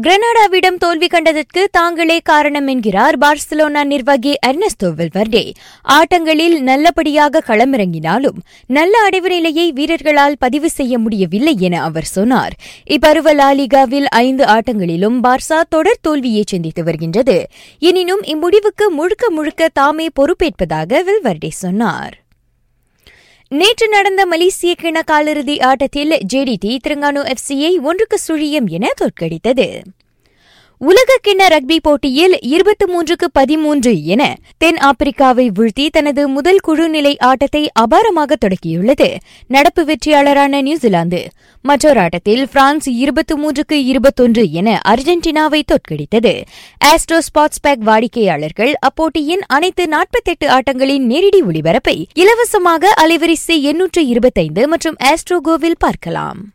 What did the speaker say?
கிரனாடாவிடம் தோல்வி கண்டதற்கு தாங்களே காரணம் என்கிறார் பார்சிலோனா நிர்வாகி அர்னஸ்தோ வெல்வர்டே. ஆட்டங்களில் நல்லபடியாக களமிறங்கினாலும் நல்ல அடைவு நிலையை வீரர்களால் பதிவு செய்ய முடியவில்லை என அவர் சொன்னார். இப்பருவ லாலிகாவில் ஐந்து ஆட்டங்களிலும் பார்சா தொடர் தோல்வியை சந்தித்து வருகின்றது. எனினும் இம்முடிவுக்கு முழுக்க முழுக்க தாமே பொறுப்பேற்பதாக வெல்வர்டே சொன்னார். நேற்று நடந்த மலேசிய கிண காலிறுதி ஆட்டத்தில் ஜேடிடி திருங்கானு எஃப்சியை ஒன்றுக்கு சுழியம் என தோற்கடித்தது. உலக கிண்ண ரக்பி போட்டியில் இருபத்தி மூன்றுக்கு பதிமூன்று என தென் ஆப்பிரிக்காவை வீழ்த்தி தனது முதல் குழு நிலை ஆட்டத்தை அபாரமாக தொடக்கியுள்ளது. நடப்பு வெற்றியாளரான நியூசிலாந்து. மற்றொரு ஆட்டத்தில் பிரான்ஸ் இருபத்தி மூன்றுக்கு இருபத்தொன்று என அர்ஜென்டினாவை தோற்கடித்தது. ஆஸ்ட்ரோ ஸ்பாட்ஸ் பேக் வாடிக்கையாளர்கள் அப்போட்டியின் அனைத்து நாற்பத்தெட்டு ஆட்டங்களின் நேரடி ஒளிபரப்பை இலவசமாக அலைவரிசை எண்ணூற்று இருபத்தைந்து மற்றும் ஆஸ்ட்ரோகோவில் பார்க்கலாம்.